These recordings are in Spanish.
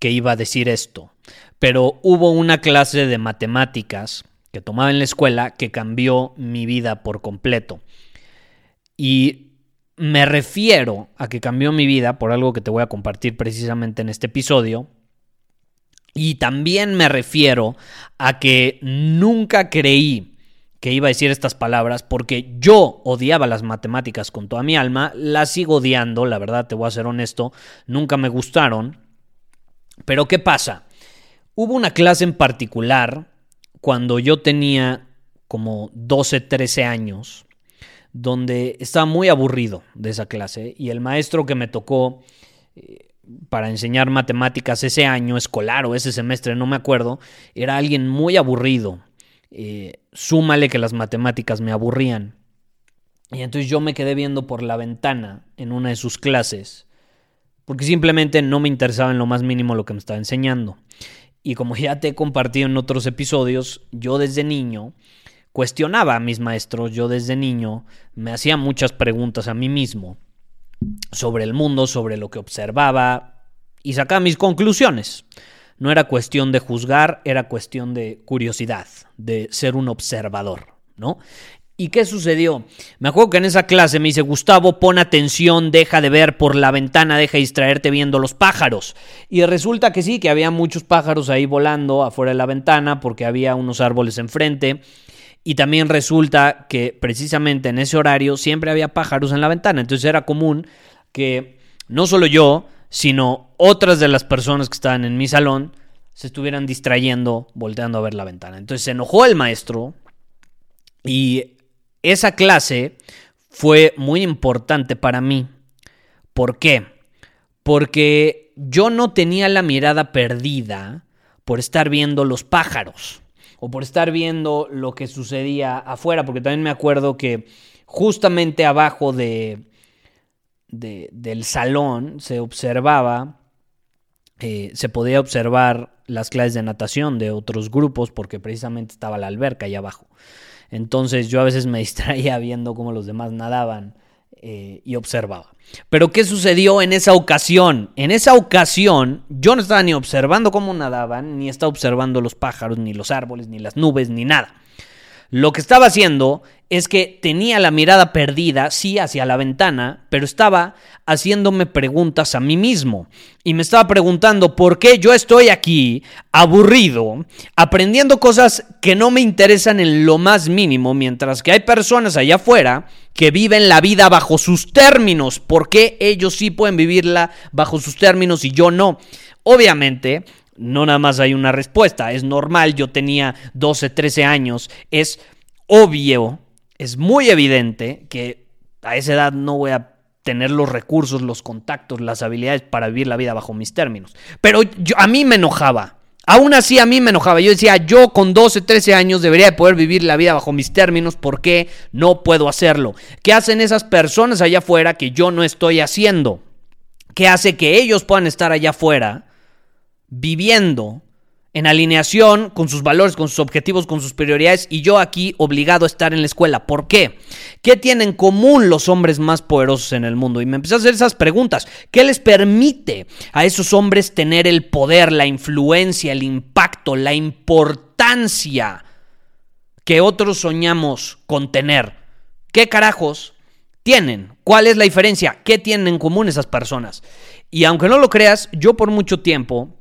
que iba a decir esto, pero hubo una clase de matemáticas que tomaba en la escuela que cambió mi vida por completo. Y me refiero a que cambió mi vida por algo que te voy a compartir precisamente en este episodio. Y también me refiero a que nunca creí que iba a decir estas palabras porque yo odiaba las matemáticas con toda mi alma, las sigo odiando, la verdad te voy a ser honesto, nunca me gustaron. Pero ¿qué pasa? Hubo una clase en particular cuando yo tenía como 12, 13 años, donde estaba muy aburrido de esa clase y el maestro que me tocó eh, para enseñar matemáticas ese año escolar o ese semestre, no me acuerdo, era alguien muy aburrido. Eh, súmale que las matemáticas me aburrían. Y entonces yo me quedé viendo por la ventana en una de sus clases, porque simplemente no me interesaba en lo más mínimo lo que me estaba enseñando. Y como ya te he compartido en otros episodios, yo desde niño cuestionaba a mis maestros, yo desde niño me hacía muchas preguntas a mí mismo sobre el mundo, sobre lo que observaba y sacaba mis conclusiones. No era cuestión de juzgar, era cuestión de curiosidad, de ser un observador, ¿no? ¿Y qué sucedió? Me acuerdo que en esa clase me dice, Gustavo, pon atención, deja de ver por la ventana, deja de distraerte viendo los pájaros. Y resulta que sí, que había muchos pájaros ahí volando afuera de la ventana porque había unos árboles enfrente. Y también resulta que precisamente en ese horario siempre había pájaros en la ventana. Entonces era común que no solo yo, sino otras de las personas que estaban en mi salón se estuvieran distrayendo, volteando a ver la ventana. Entonces se enojó el maestro y esa clase fue muy importante para mí. ¿Por qué? Porque yo no tenía la mirada perdida por estar viendo los pájaros o por estar viendo lo que sucedía afuera, porque también me acuerdo que justamente abajo de, del salón se observaba, eh, se podía observar las clases de natación de otros grupos porque precisamente estaba la alberca ahí abajo. Entonces yo a veces me distraía viendo cómo los demás nadaban eh, y observaba. Pero ¿qué sucedió en esa ocasión? En esa ocasión yo no estaba ni observando cómo nadaban, ni estaba observando los pájaros, ni los árboles, ni las nubes, ni nada. Lo que estaba haciendo es que tenía la mirada perdida, sí, hacia la ventana, pero estaba haciéndome preguntas a mí mismo. Y me estaba preguntando por qué yo estoy aquí, aburrido, aprendiendo cosas que no me interesan en lo más mínimo, mientras que hay personas allá afuera que viven la vida bajo sus términos. ¿Por qué ellos sí pueden vivirla bajo sus términos y yo no? Obviamente, no nada más hay una respuesta, es normal, yo tenía 12, 13 años, es obvio, es muy evidente que a esa edad no voy a tener los recursos, los contactos, las habilidades para vivir la vida bajo mis términos. Pero a mí me enojaba. Aún así a mí me enojaba. Yo decía, yo con 12, 13 años debería poder vivir la vida bajo mis términos. ¿Por qué no puedo hacerlo? ¿Qué hacen esas personas allá afuera que yo no estoy haciendo? ¿Qué hace que ellos puedan estar allá afuera viviendo en alineación con sus valores, con sus objetivos, con sus prioridades y yo aquí obligado a estar en la escuela. ¿Por qué? ¿Qué tienen en común los hombres más poderosos en el mundo? Y me empecé a hacer esas preguntas. ¿Qué les permite a esos hombres tener el poder, la influencia, el impacto, la importancia que otros soñamos con tener? ¿Qué carajos tienen? ¿Cuál es la diferencia? ¿Qué tienen en común esas personas? Y aunque no lo creas, yo por mucho tiempo,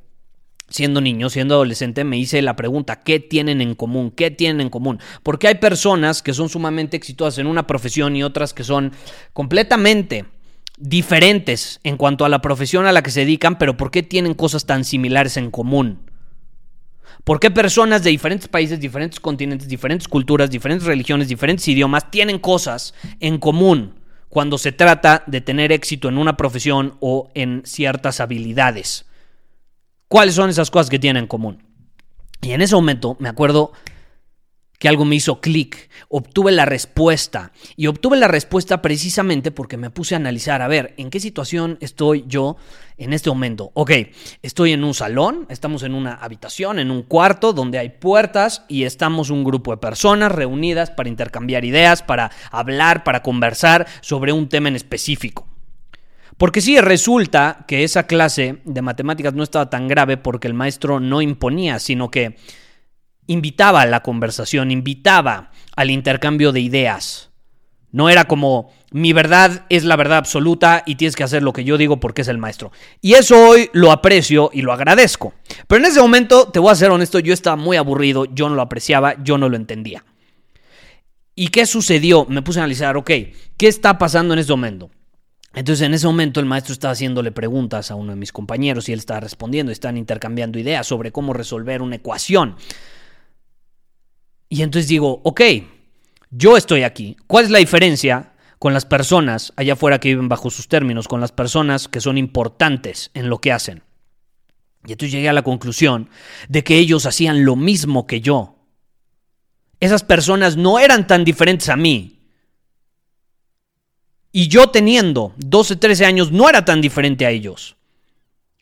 siendo niño, siendo adolescente, me hice la pregunta, ¿qué tienen en común? ¿Qué tienen en común? Porque hay personas que son sumamente exitosas en una profesión y otras que son completamente diferentes en cuanto a la profesión a la que se dedican, pero ¿por qué tienen cosas tan similares en común? ¿Por qué personas de diferentes países, diferentes continentes, diferentes culturas, diferentes religiones, diferentes idiomas tienen cosas en común cuando se trata de tener éxito en una profesión o en ciertas habilidades? ¿Cuáles son esas cosas que tienen en común? Y en ese momento me acuerdo que algo me hizo clic, obtuve la respuesta. Y obtuve la respuesta precisamente porque me puse a analizar, a ver, ¿en qué situación estoy yo en este momento? Ok, estoy en un salón, estamos en una habitación, en un cuarto donde hay puertas y estamos un grupo de personas reunidas para intercambiar ideas, para hablar, para conversar sobre un tema en específico. Porque sí, resulta que esa clase de matemáticas no estaba tan grave porque el maestro no imponía, sino que invitaba a la conversación, invitaba al intercambio de ideas. No era como mi verdad es la verdad absoluta y tienes que hacer lo que yo digo porque es el maestro. Y eso hoy lo aprecio y lo agradezco. Pero en ese momento, te voy a ser honesto, yo estaba muy aburrido, yo no lo apreciaba, yo no lo entendía. ¿Y qué sucedió? Me puse a analizar, ok, ¿qué está pasando en ese momento? Entonces en ese momento el maestro estaba haciéndole preguntas a uno de mis compañeros y él estaba respondiendo, están intercambiando ideas sobre cómo resolver una ecuación. Y entonces digo, ok, yo estoy aquí. ¿Cuál es la diferencia con las personas allá afuera que viven bajo sus términos, con las personas que son importantes en lo que hacen? Y entonces llegué a la conclusión de que ellos hacían lo mismo que yo. Esas personas no eran tan diferentes a mí. Y yo teniendo 12, 13 años no era tan diferente a ellos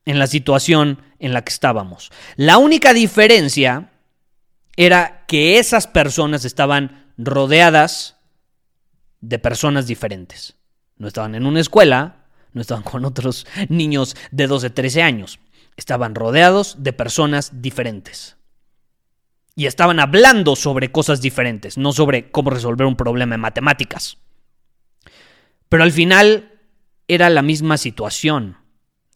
en la situación en la que estábamos. La única diferencia era que esas personas estaban rodeadas de personas diferentes. No estaban en una escuela, no estaban con otros niños de 12, 13 años. Estaban rodeados de personas diferentes. Y estaban hablando sobre cosas diferentes, no sobre cómo resolver un problema en matemáticas. Pero al final era la misma situación.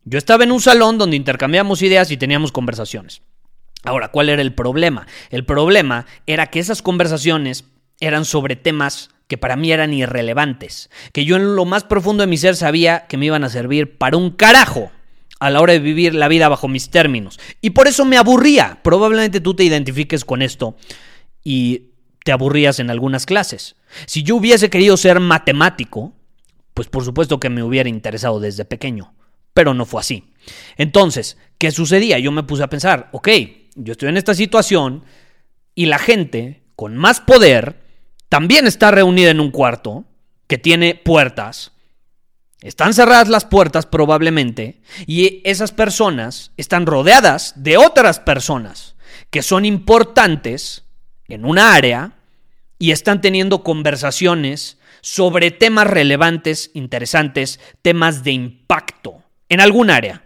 Yo estaba en un salón donde intercambiamos ideas y teníamos conversaciones. Ahora, ¿cuál era el problema? El problema era que esas conversaciones eran sobre temas que para mí eran irrelevantes, que yo en lo más profundo de mi ser sabía que me iban a servir para un carajo a la hora de vivir la vida bajo mis términos. Y por eso me aburría. Probablemente tú te identifiques con esto y te aburrías en algunas clases. Si yo hubiese querido ser matemático, pues por supuesto que me hubiera interesado desde pequeño, pero no fue así. Entonces, ¿qué sucedía? Yo me puse a pensar, ok, yo estoy en esta situación y la gente con más poder también está reunida en un cuarto que tiene puertas. Están cerradas las puertas probablemente y esas personas están rodeadas de otras personas que son importantes en una área y están teniendo conversaciones sobre temas relevantes, interesantes, temas de impacto en algún área.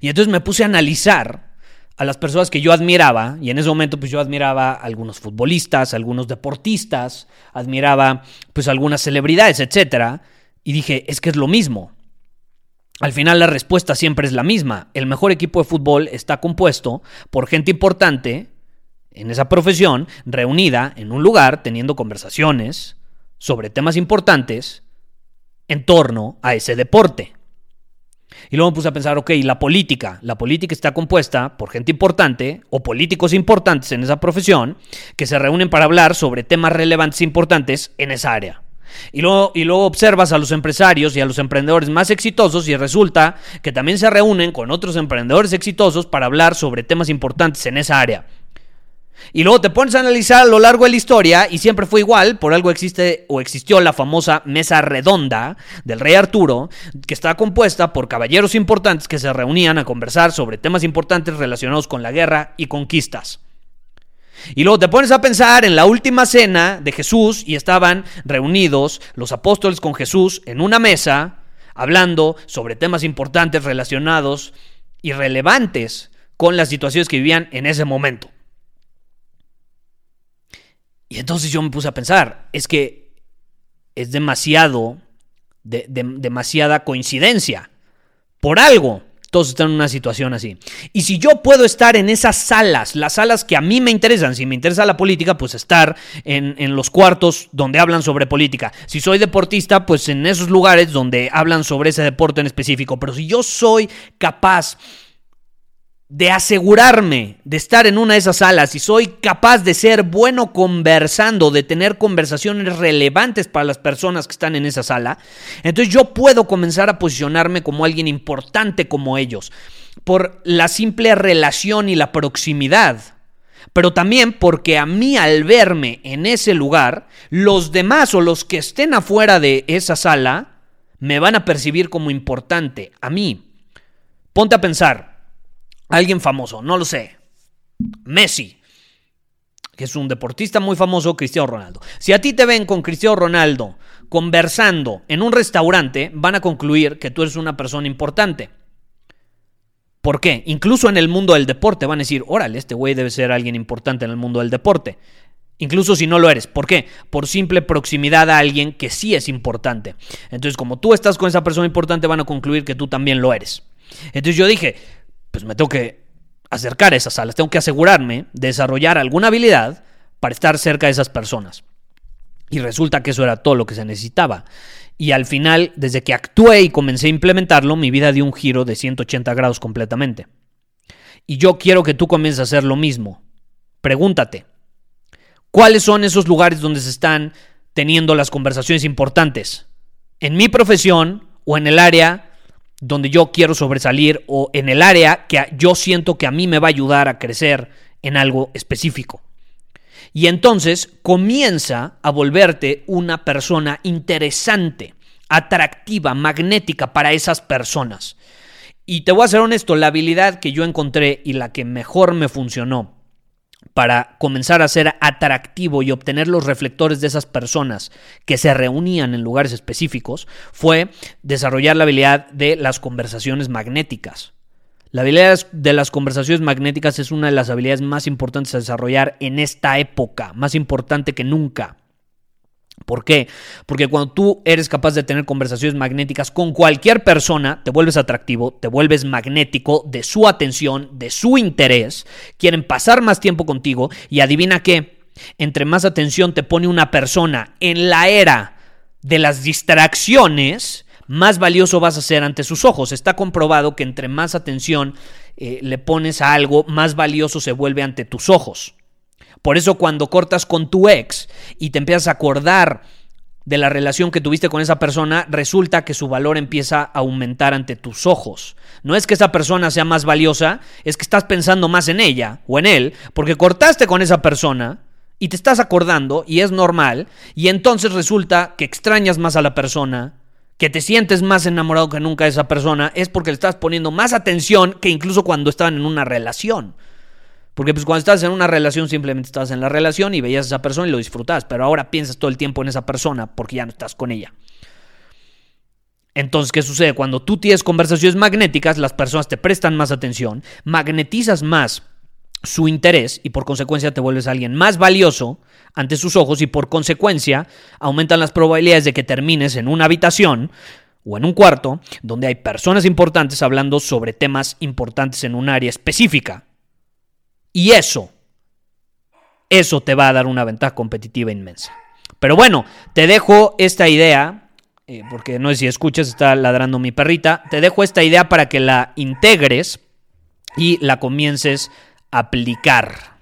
Y entonces me puse a analizar a las personas que yo admiraba, y en ese momento pues yo admiraba a algunos futbolistas, algunos deportistas, admiraba pues algunas celebridades, etcétera, y dije, es que es lo mismo. Al final la respuesta siempre es la misma. El mejor equipo de fútbol está compuesto por gente importante en esa profesión, reunida en un lugar, teniendo conversaciones sobre temas importantes en torno a ese deporte. Y luego me puse a pensar, ok, la política. La política está compuesta por gente importante o políticos importantes en esa profesión que se reúnen para hablar sobre temas relevantes e importantes en esa área. Y luego, y luego observas a los empresarios y a los emprendedores más exitosos y resulta que también se reúnen con otros emprendedores exitosos para hablar sobre temas importantes en esa área. Y luego te pones a analizar a lo largo de la historia y siempre fue igual, por algo existe o existió la famosa mesa redonda del rey Arturo, que está compuesta por caballeros importantes que se reunían a conversar sobre temas importantes relacionados con la guerra y conquistas. Y luego te pones a pensar en la última cena de Jesús y estaban reunidos los apóstoles con Jesús en una mesa hablando sobre temas importantes relacionados y relevantes con las situaciones que vivían en ese momento. Y entonces yo me puse a pensar, es que es demasiado, demasiada coincidencia. Por algo, todos están en una situación así. Y si yo puedo estar en esas salas, las salas que a mí me interesan, si me interesa la política, pues estar en, en, los cuartos donde hablan sobre política. Si soy deportista, pues en esos lugares donde hablan sobre ese deporte en específico. Pero si yo soy capaz de asegurarme de estar en una de esas salas y soy capaz de ser bueno conversando, de tener conversaciones relevantes para las personas que están en esa sala, entonces yo puedo comenzar a posicionarme como alguien importante como ellos, por la simple relación y la proximidad. Pero también porque a mí al verme en ese lugar, los demás o los que estén afuera de esa sala me van a percibir como importante, a mí. Ponte a pensar, Alguien famoso, no lo sé. Messi, que es un deportista muy famoso, Cristiano Ronaldo. Si a ti te ven con Cristiano Ronaldo conversando en un restaurante, van a concluir que tú eres una persona importante. ¿Por qué? Incluso en el mundo del deporte van a decir, órale, este güey debe ser alguien importante en el mundo del deporte. Incluso si no lo eres. ¿Por qué? Por simple proximidad a alguien que sí es importante. Entonces, como tú estás con esa persona importante, van a concluir que tú también lo eres. Entonces yo dije, pues me tengo que acercar a esas salas, tengo que asegurarme de desarrollar alguna habilidad para estar cerca de esas personas. Y resulta que eso era todo lo que se necesitaba. Y al final, desde que actué y comencé a implementarlo, mi vida dio un giro de 180 grados completamente. Y yo quiero que tú comiences a hacer lo mismo. Pregúntate, ¿cuáles son esos lugares donde se están teniendo las conversaciones importantes? ¿En mi profesión o en el área donde yo quiero sobresalir o en el área que yo siento que a mí me va a ayudar a crecer en algo específico. Y entonces comienza a volverte una persona interesante, atractiva, magnética para esas personas. Y te voy a ser honesto, la habilidad que yo encontré y la que mejor me funcionó para comenzar a ser atractivo y obtener los reflectores de esas personas que se reunían en lugares específicos fue desarrollar la habilidad de las conversaciones magnéticas. La habilidad de las conversaciones magnéticas es una de las habilidades más importantes a desarrollar en esta época, más importante que nunca. ¿Por qué? Porque cuando tú eres capaz de tener conversaciones magnéticas con cualquier persona, te vuelves atractivo, te vuelves magnético de su atención, de su interés, quieren pasar más tiempo contigo y adivina qué, entre más atención te pone una persona en la era de las distracciones, más valioso vas a ser ante sus ojos. Está comprobado que entre más atención eh, le pones a algo, más valioso se vuelve ante tus ojos. Por eso cuando cortas con tu ex y te empiezas a acordar de la relación que tuviste con esa persona, resulta que su valor empieza a aumentar ante tus ojos. No es que esa persona sea más valiosa, es que estás pensando más en ella o en él, porque cortaste con esa persona y te estás acordando y es normal, y entonces resulta que extrañas más a la persona, que te sientes más enamorado que nunca de esa persona, es porque le estás poniendo más atención que incluso cuando estaban en una relación. Porque pues cuando estás en una relación simplemente estás en la relación y veías a esa persona y lo disfrutas, pero ahora piensas todo el tiempo en esa persona porque ya no estás con ella. Entonces, ¿qué sucede? Cuando tú tienes conversaciones magnéticas, las personas te prestan más atención, magnetizas más su interés y por consecuencia te vuelves alguien más valioso ante sus ojos y por consecuencia aumentan las probabilidades de que termines en una habitación o en un cuarto donde hay personas importantes hablando sobre temas importantes en un área específica. Y eso, eso te va a dar una ventaja competitiva inmensa. Pero bueno, te dejo esta idea, eh, porque no sé si escuchas, está ladrando mi perrita, te dejo esta idea para que la integres y la comiences a aplicar.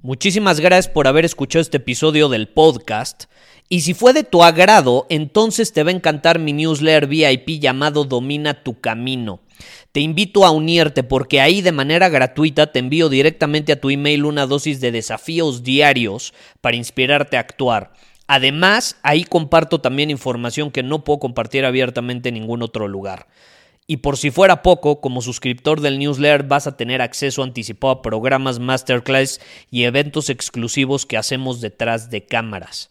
Muchísimas gracias por haber escuchado este episodio del podcast. Y si fue de tu agrado, entonces te va a encantar mi newsletter VIP llamado Domina tu Camino. Te invito a unirte porque ahí de manera gratuita te envío directamente a tu email una dosis de desafíos diarios para inspirarte a actuar. Además, ahí comparto también información que no puedo compartir abiertamente en ningún otro lugar. Y por si fuera poco, como suscriptor del newsletter vas a tener acceso anticipado a programas masterclass y eventos exclusivos que hacemos detrás de cámaras.